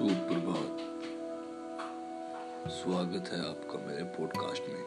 सुप्रभात स्वागत है आपका मेरे पॉडकास्ट में।